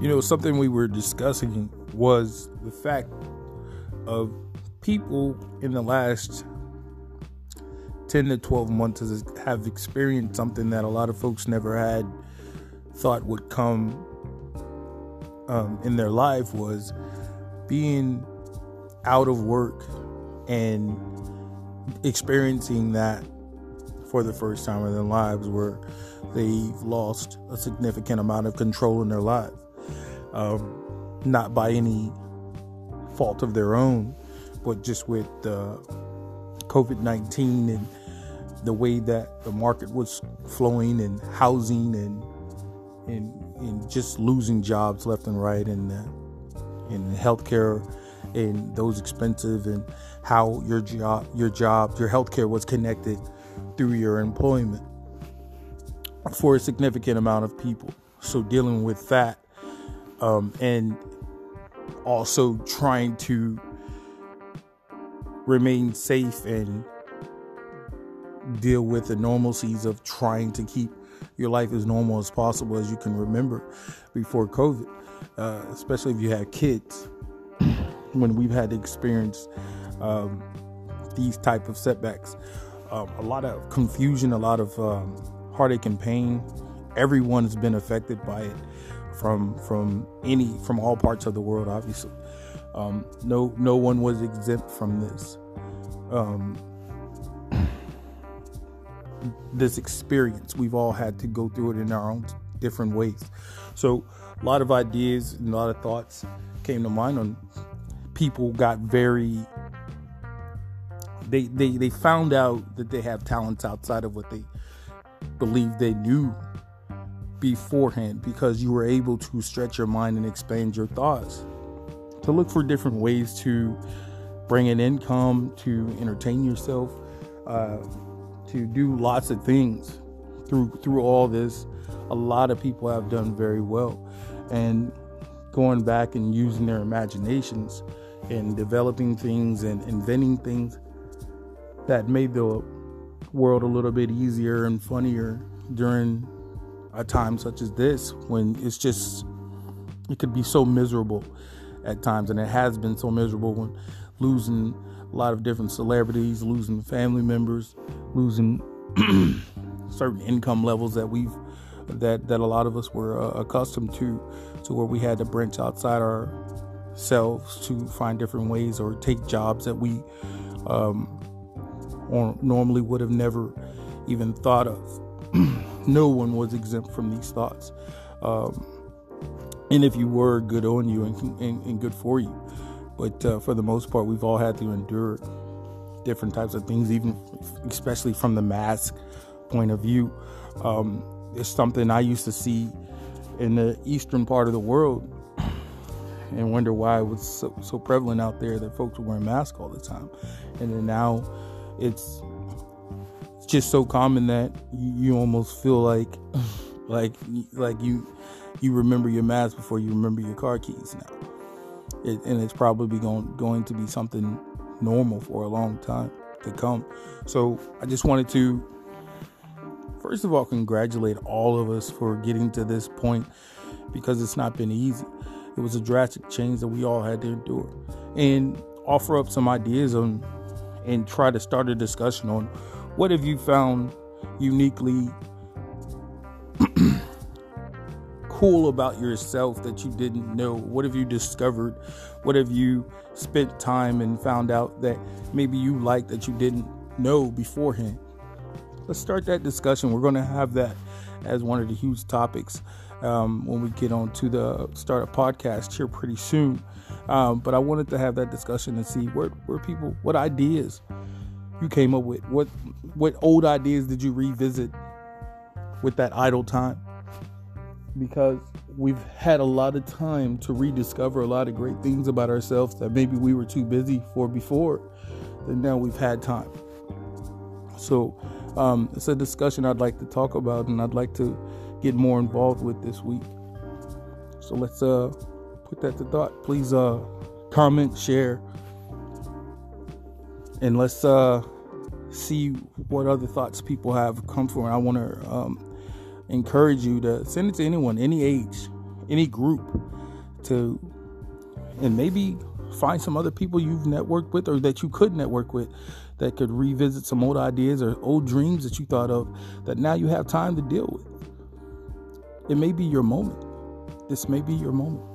You know, something we were discussing was the fact of people in the last 10 to 12 months have experienced something that a lot of folks never had thought would come um, in their life was being out of work and experiencing that for the first time in their lives where they've lost a significant amount of control in their life. Um, not by any fault of their own, but just with uh, COVID 19 and the way that the market was flowing and housing and and, and just losing jobs left and right and uh, in healthcare and those expensive and how your job your job your healthcare was connected through your employment for a significant amount of people. So dealing with that um, and also trying to remain safe and deal with the normalcies of trying to keep your life as normal as possible as you can remember before COVID, uh, especially if you have kids. when we've had to experience um, these type of setbacks, um, a lot of confusion, a lot of um, heartache and pain. Everyone has been affected by it from from any from all parts of the world. Obviously, um, no no one was exempt from this. Um, this experience. We've all had to go through it in our own different ways. So, a lot of ideas and a lot of thoughts came to mind on people got very they they they found out that they have talents outside of what they believed they knew beforehand because you were able to stretch your mind and expand your thoughts to look for different ways to bring an income to entertain yourself uh, to do lots of things through through all this. A lot of people have done very well, and going back and using their imaginations and developing things and inventing things that made the world a little bit easier and funnier during a time such as this when it's just it could be so miserable at times. And it has been so miserable when losing a lot of different celebrities losing family members losing certain income levels that we've that that a lot of us were uh, accustomed to to where we had to branch outside ourselves to find different ways or take jobs that we um, or normally would have never even thought of no one was exempt from these thoughts um, and if you were good on you and, and, and good for you but uh, for the most part we've all had to endure different types of things, even especially from the mask point of view. Um, it's something I used to see in the eastern part of the world and wonder why it was so, so prevalent out there that folks were wearing masks all the time. And then now it's it's just so common that you, almost feel like like like you you remember your mask before you remember your car keys now. It, and it's probably going going to be something normal for a long time to come. So I just wanted to, first of all, congratulate all of us for getting to this point because it's not been easy. It was a drastic change that we all had to endure. And offer up some ideas on and try to start a discussion on what have you found uniquely cool about yourself that you didn't know? What have you discovered? What have you spent time and found out that maybe you like that you didn't know beforehand? Let's start that discussion. We're going to have that as one of the huge topics um, when we get on to the start a podcast here pretty soon. Um, but I wanted to have that discussion and see where, where people, what ideas you came up with, what what old ideas did you revisit with that idle time? because we've had a lot of time to rediscover a lot of great things about ourselves that maybe we were too busy for before. And now we've had time. So um, it's a discussion I'd like to talk about and I'd like to get more involved with this week. So let's uh, put that to thought. Please uh, comment, share, and let's uh, see what other thoughts people have come from. I want to um, encourage you to send it to anyone, any age, any group to, and maybe find some other people you've networked with or that you could network with that could revisit some old ideas or old dreams that you thought of that now you have time to deal with. It may be your moment. This may be your moment.